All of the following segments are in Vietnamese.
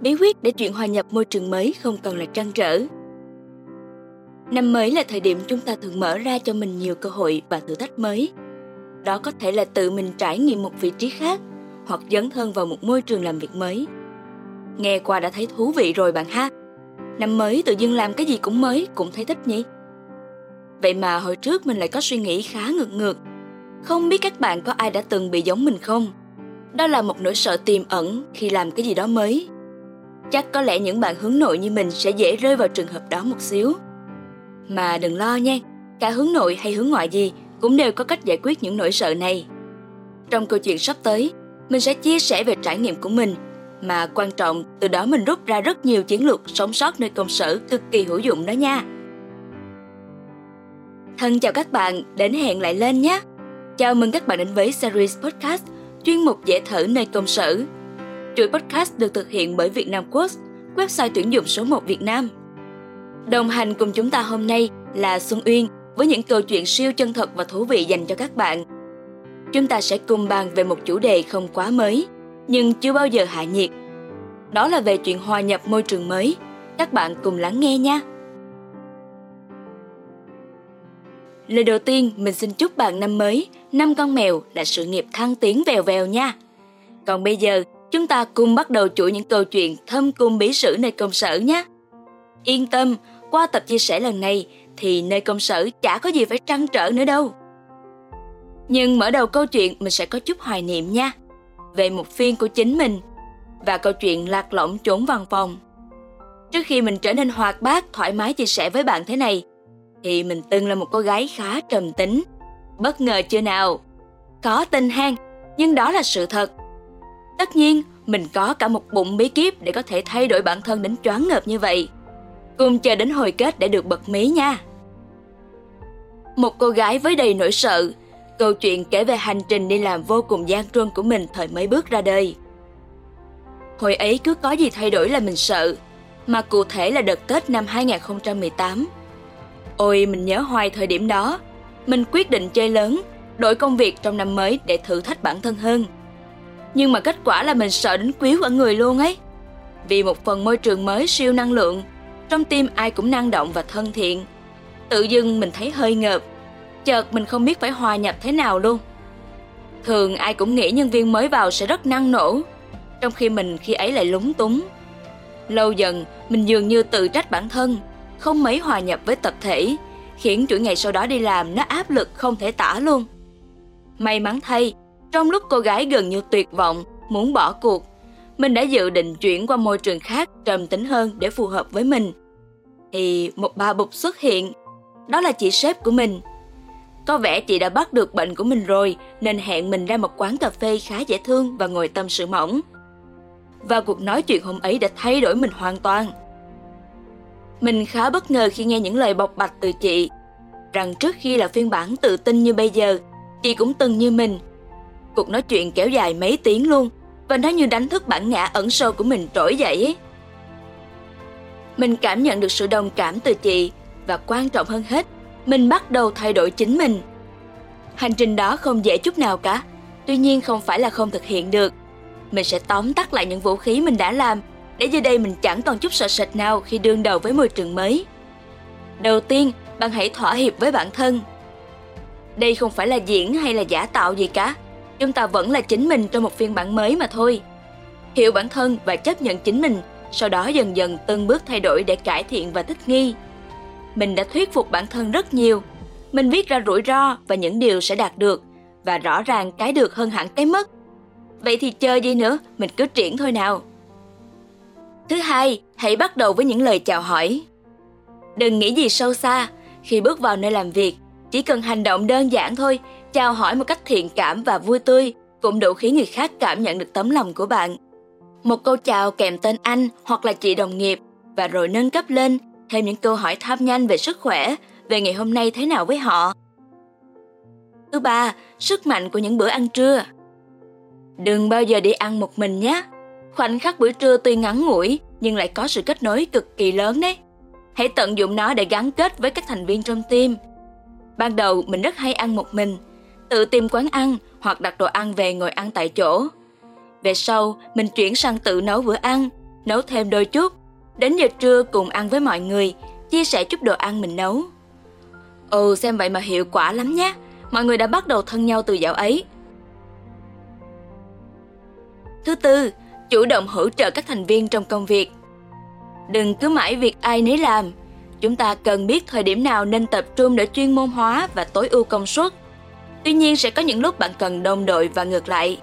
bí quyết để chuyện hòa nhập môi trường mới không còn là trăn trở. Năm mới là thời điểm chúng ta thường mở ra cho mình nhiều cơ hội và thử thách mới. Đó có thể là tự mình trải nghiệm một vị trí khác, hoặc dấn thân vào một môi trường làm việc mới. Nghe qua đã thấy thú vị rồi bạn ha. Năm mới tự dưng làm cái gì cũng mới, cũng thấy thích nhỉ? Vậy mà hồi trước mình lại có suy nghĩ khá ngược ngược. Không biết các bạn có ai đã từng bị giống mình không? Đó là một nỗi sợ tiềm ẩn khi làm cái gì đó mới. Chắc có lẽ những bạn hướng nội như mình sẽ dễ rơi vào trường hợp đó một xíu. Mà đừng lo nha, cả hướng nội hay hướng ngoại gì cũng đều có cách giải quyết những nỗi sợ này. Trong câu chuyện sắp tới, mình sẽ chia sẻ về trải nghiệm của mình mà quan trọng từ đó mình rút ra rất nhiều chiến lược sống sót nơi công sở cực kỳ hữu dụng đó nha. Thân chào các bạn, đến hẹn lại lên nhé. Chào mừng các bạn đến với series podcast chuyên mục dễ thở nơi công sở. Chuỗi podcast được thực hiện bởi Việt Nam website tuyển dụng số 1 Việt Nam. Đồng hành cùng chúng ta hôm nay là Xuân Uyên với những câu chuyện siêu chân thật và thú vị dành cho các bạn. Chúng ta sẽ cùng bàn về một chủ đề không quá mới, nhưng chưa bao giờ hạ nhiệt. Đó là về chuyện hòa nhập môi trường mới. Các bạn cùng lắng nghe nha. Lời đầu tiên, mình xin chúc bạn năm mới, năm con mèo là sự nghiệp thăng tiến vèo vèo nha. Còn bây giờ, chúng ta cùng bắt đầu chuỗi những câu chuyện thâm cung bí sử nơi công sở nhé. Yên tâm, qua tập chia sẻ lần này thì nơi công sở chả có gì phải trăn trở nữa đâu. Nhưng mở đầu câu chuyện mình sẽ có chút hoài niệm nha, về một phiên của chính mình và câu chuyện lạc lõng trốn văn phòng. Trước khi mình trở nên hoạt bát, thoải mái chia sẻ với bạn thế này, thì mình từng là một cô gái khá trầm tính. Bất ngờ chưa nào? Có tin hang, nhưng đó là sự thật. Tất nhiên, mình có cả một bụng bí kíp để có thể thay đổi bản thân đến choáng ngợp như vậy. Cùng chờ đến hồi kết để được bật mí nha. Một cô gái với đầy nỗi sợ, câu chuyện kể về hành trình đi làm vô cùng gian truân của mình thời mới bước ra đời. Hồi ấy cứ có gì thay đổi là mình sợ, mà cụ thể là đợt Tết năm 2018. Ôi, mình nhớ hoài thời điểm đó, mình quyết định chơi lớn, đổi công việc trong năm mới để thử thách bản thân hơn. Nhưng mà kết quả là mình sợ đến quýu ở người luôn ấy. Vì một phần môi trường mới siêu năng lượng, trong tim ai cũng năng động và thân thiện. Tự dưng mình thấy hơi ngợp, chợt mình không biết phải hòa nhập thế nào luôn. Thường ai cũng nghĩ nhân viên mới vào sẽ rất năng nổ, trong khi mình khi ấy lại lúng túng. Lâu dần, mình dường như tự trách bản thân, không mấy hòa nhập với tập thể, khiến chuỗi ngày sau đó đi làm nó áp lực không thể tả luôn. May mắn thay, trong lúc cô gái gần như tuyệt vọng, muốn bỏ cuộc, mình đã dự định chuyển qua môi trường khác trầm tính hơn để phù hợp với mình. Thì một bà bụt xuất hiện, đó là chị sếp của mình. Có vẻ chị đã bắt được bệnh của mình rồi nên hẹn mình ra một quán cà phê khá dễ thương và ngồi tâm sự mỏng. Và cuộc nói chuyện hôm ấy đã thay đổi mình hoàn toàn. Mình khá bất ngờ khi nghe những lời bộc bạch từ chị, rằng trước khi là phiên bản tự tin như bây giờ, chị cũng từng như mình. Cuộc nói chuyện kéo dài mấy tiếng luôn, và nó như đánh thức bản ngã ẩn sâu của mình trỗi dậy ấy. Mình cảm nhận được sự đồng cảm từ chị và quan trọng hơn hết, mình bắt đầu thay đổi chính mình. Hành trình đó không dễ chút nào cả, tuy nhiên không phải là không thực hiện được. Mình sẽ tóm tắt lại những vũ khí mình đã làm để giờ đây mình chẳng còn chút sợ sệt nào khi đương đầu với môi trường mới. Đầu tiên, bạn hãy thỏa hiệp với bản thân. Đây không phải là diễn hay là giả tạo gì cả, chúng ta vẫn là chính mình trong một phiên bản mới mà thôi. Hiểu bản thân và chấp nhận chính mình, sau đó dần dần từng bước thay đổi để cải thiện và thích nghi. Mình đã thuyết phục bản thân rất nhiều. Mình viết ra rủi ro và những điều sẽ đạt được và rõ ràng cái được hơn hẳn cái mất. Vậy thì chờ gì nữa, mình cứ triển thôi nào. Thứ hai, hãy bắt đầu với những lời chào hỏi. Đừng nghĩ gì sâu xa, khi bước vào nơi làm việc, chỉ cần hành động đơn giản thôi, chào hỏi một cách thiện cảm và vui tươi cũng đủ khiến người khác cảm nhận được tấm lòng của bạn. Một câu chào kèm tên anh hoặc là chị đồng nghiệp và rồi nâng cấp lên thêm những câu hỏi thăm nhanh về sức khỏe, về ngày hôm nay thế nào với họ. Thứ ba, sức mạnh của những bữa ăn trưa. Đừng bao giờ đi ăn một mình nhé. Khoảnh khắc bữa trưa tuy ngắn ngủi nhưng lại có sự kết nối cực kỳ lớn đấy. Hãy tận dụng nó để gắn kết với các thành viên trong team. Ban đầu mình rất hay ăn một mình, tự tìm quán ăn hoặc đặt đồ ăn về ngồi ăn tại chỗ. Về sau, mình chuyển sang tự nấu bữa ăn, nấu thêm đôi chút. Đến giờ trưa cùng ăn với mọi người, chia sẻ chút đồ ăn mình nấu. Ồ, xem vậy mà hiệu quả lắm nhé. Mọi người đã bắt đầu thân nhau từ dạo ấy. Thứ tư, chủ động hỗ trợ các thành viên trong công việc. Đừng cứ mãi việc ai nấy làm. Chúng ta cần biết thời điểm nào nên tập trung để chuyên môn hóa và tối ưu công suất. Tuy nhiên sẽ có những lúc bạn cần đồng đội và ngược lại.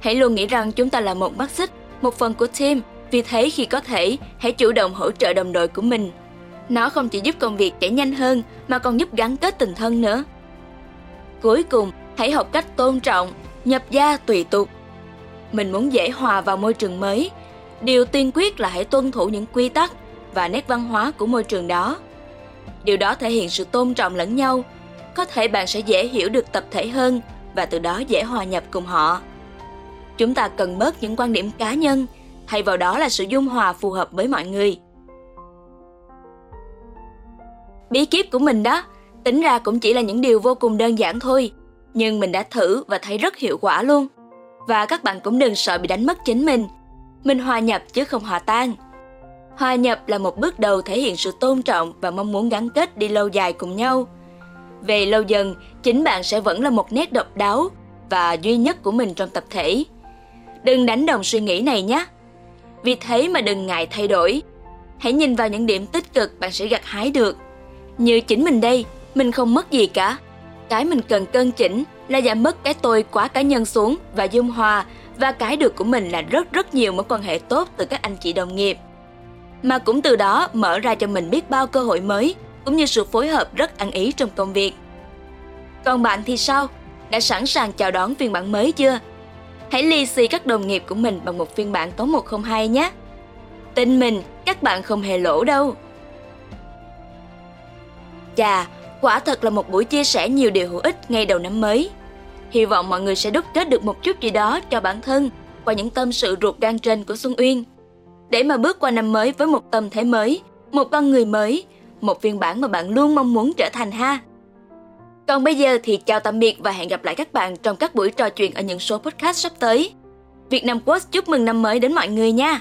Hãy luôn nghĩ rằng chúng ta là một mắt xích, một phần của team, vì thế khi có thể, hãy chủ động hỗ trợ đồng đội của mình. Nó không chỉ giúp công việc chạy nhanh hơn mà còn giúp gắn kết tình thân nữa. Cuối cùng, hãy học cách tôn trọng, nhập gia tùy tục. Mình muốn dễ hòa vào môi trường mới, điều tiên quyết là hãy tuân thủ những quy tắc và nét văn hóa của môi trường đó. Điều đó thể hiện sự tôn trọng lẫn nhau, có thể bạn sẽ dễ hiểu được tập thể hơn và từ đó dễ hòa nhập cùng họ. Chúng ta cần bớt những quan điểm cá nhân, thay vào đó là sự dung hòa phù hợp với mọi người. Bí kíp của mình đó, tính ra cũng chỉ là những điều vô cùng đơn giản thôi, nhưng mình đã thử và thấy rất hiệu quả luôn. Và các bạn cũng đừng sợ bị đánh mất chính mình. Mình hòa nhập chứ không hòa tan. Hòa nhập là một bước đầu thể hiện sự tôn trọng và mong muốn gắn kết đi lâu dài cùng nhau. Về lâu dần, chính bạn sẽ vẫn là một nét độc đáo và duy nhất của mình trong tập thể. Đừng đánh đồng suy nghĩ này nhé. Vì thế mà đừng ngại thay đổi. Hãy nhìn vào những điểm tích cực bạn sẽ gặt hái được. Như chính mình đây, mình không mất gì cả. Cái mình cần cân chỉnh là giảm mất cái tôi quá cá nhân xuống và dung hòa và cái được của mình là rất rất nhiều mối quan hệ tốt từ các anh chị đồng nghiệp. Mà cũng từ đó mở ra cho mình biết bao cơ hội mới cũng như sự phối hợp rất ăn ý trong công việc. Còn bạn thì sao? Đã sẵn sàng chào đón phiên bản mới chưa? Hãy lì xì các đồng nghiệp của mình bằng một phiên bản có 102 nhé. Tin mình, các bạn không hề lỗ đâu. Chà, quả thật là một buổi chia sẻ nhiều điều hữu ích ngay đầu năm mới. Hy vọng mọi người sẽ đúc kết được một chút gì đó cho bản thân qua những tâm sự ruột gan trên của Xuân Uyên. Để mà bước qua năm mới với một tâm thế mới, một con người mới, một phiên bản mà bạn luôn mong muốn trở thành ha. Còn bây giờ thì chào tạm biệt và hẹn gặp lại các bạn trong các buổi trò chuyện ở những số podcast sắp tới. Việt Nam Quốc chúc mừng năm mới đến mọi người nha!